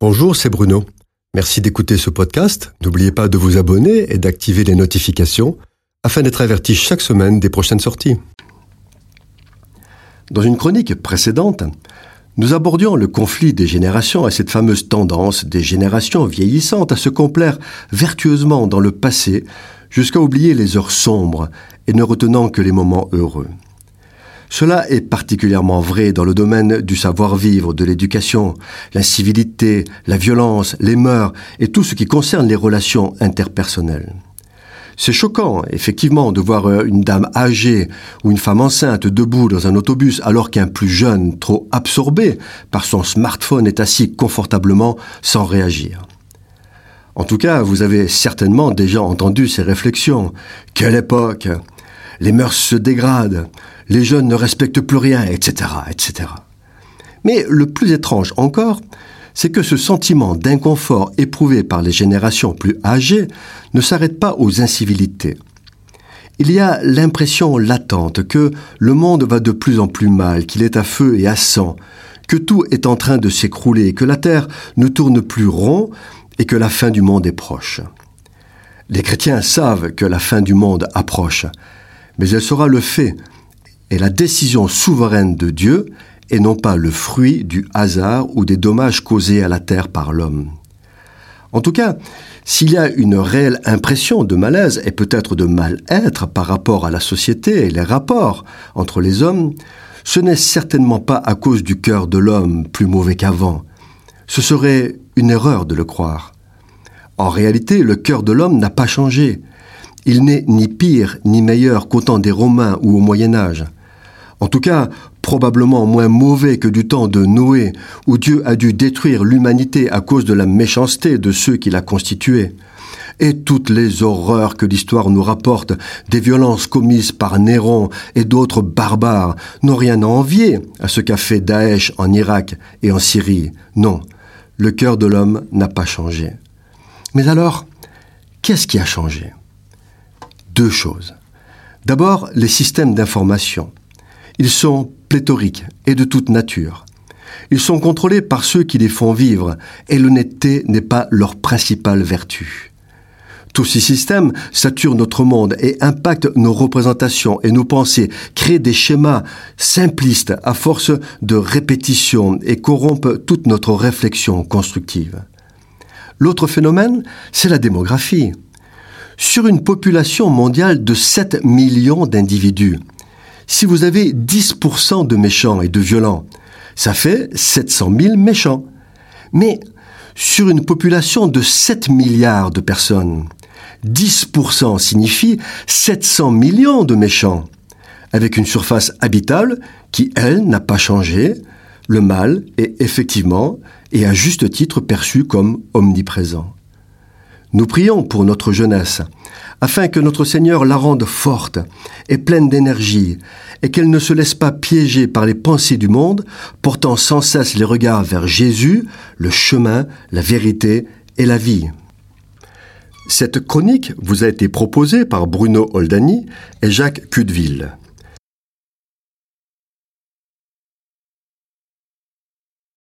Bonjour, c'est Bruno. Merci d'écouter ce podcast. N'oubliez pas de vous abonner et d'activer les notifications afin d'être averti chaque semaine des prochaines sorties. Dans une chronique précédente, nous abordions le conflit des générations et cette fameuse tendance des générations vieillissantes à se complaire vertueusement dans le passé jusqu'à oublier les heures sombres et ne retenant que les moments heureux. Cela est particulièrement vrai dans le domaine du savoir-vivre, de l'éducation, l'incivilité, la violence, les mœurs et tout ce qui concerne les relations interpersonnelles. C'est choquant, effectivement, de voir euh, une dame âgée ou une femme enceinte debout dans un autobus alors qu'un plus jeune, trop absorbé par son smartphone, est assis confortablement sans réagir. En tout cas, vous avez certainement déjà entendu ces réflexions. Quelle époque Les mœurs se dégradent, les jeunes ne respectent plus rien, etc., etc. Mais le plus étrange encore, c'est que ce sentiment d'inconfort éprouvé par les générations plus âgées ne s'arrête pas aux incivilités. Il y a l'impression latente que le monde va de plus en plus mal, qu'il est à feu et à sang, que tout est en train de s'écrouler, que la Terre ne tourne plus rond et que la fin du monde est proche. Les chrétiens savent que la fin du monde approche, mais elle sera le fait est la décision souveraine de Dieu et non pas le fruit du hasard ou des dommages causés à la terre par l'homme. En tout cas, s'il y a une réelle impression de malaise et peut-être de mal-être par rapport à la société et les rapports entre les hommes, ce n'est certainement pas à cause du cœur de l'homme plus mauvais qu'avant. Ce serait une erreur de le croire. En réalité, le cœur de l'homme n'a pas changé. Il n'est ni pire ni meilleur qu'au temps des Romains ou au Moyen Âge. En tout cas, probablement moins mauvais que du temps de Noé, où Dieu a dû détruire l'humanité à cause de la méchanceté de ceux qui la constituaient. Et toutes les horreurs que l'histoire nous rapporte, des violences commises par Néron et d'autres barbares, n'ont rien à envier à ce qu'a fait Daesh en Irak et en Syrie. Non, le cœur de l'homme n'a pas changé. Mais alors, qu'est-ce qui a changé? Deux choses. D'abord, les systèmes d'information. Ils sont pléthoriques et de toute nature. Ils sont contrôlés par ceux qui les font vivre, et l'honnêteté n'est pas leur principale vertu. Tous ces systèmes saturent notre monde et impactent nos représentations et nos pensées, créent des schémas simplistes à force de répétition et corrompent toute notre réflexion constructive. L'autre phénomène, c'est la démographie. Sur une population mondiale de 7 millions d'individus, si vous avez 10% de méchants et de violents, ça fait 700 000 méchants. Mais sur une population de 7 milliards de personnes, 10% signifie 700 millions de méchants, avec une surface habitable qui, elle, n'a pas changé. Le mal est effectivement et à juste titre perçu comme omniprésent. Nous prions pour notre jeunesse, afin que notre Seigneur la rende forte et pleine d'énergie, et qu'elle ne se laisse pas piéger par les pensées du monde, portant sans cesse les regards vers Jésus, le chemin, la vérité et la vie. Cette chronique vous a été proposée par Bruno Oldani et Jacques Cudeville.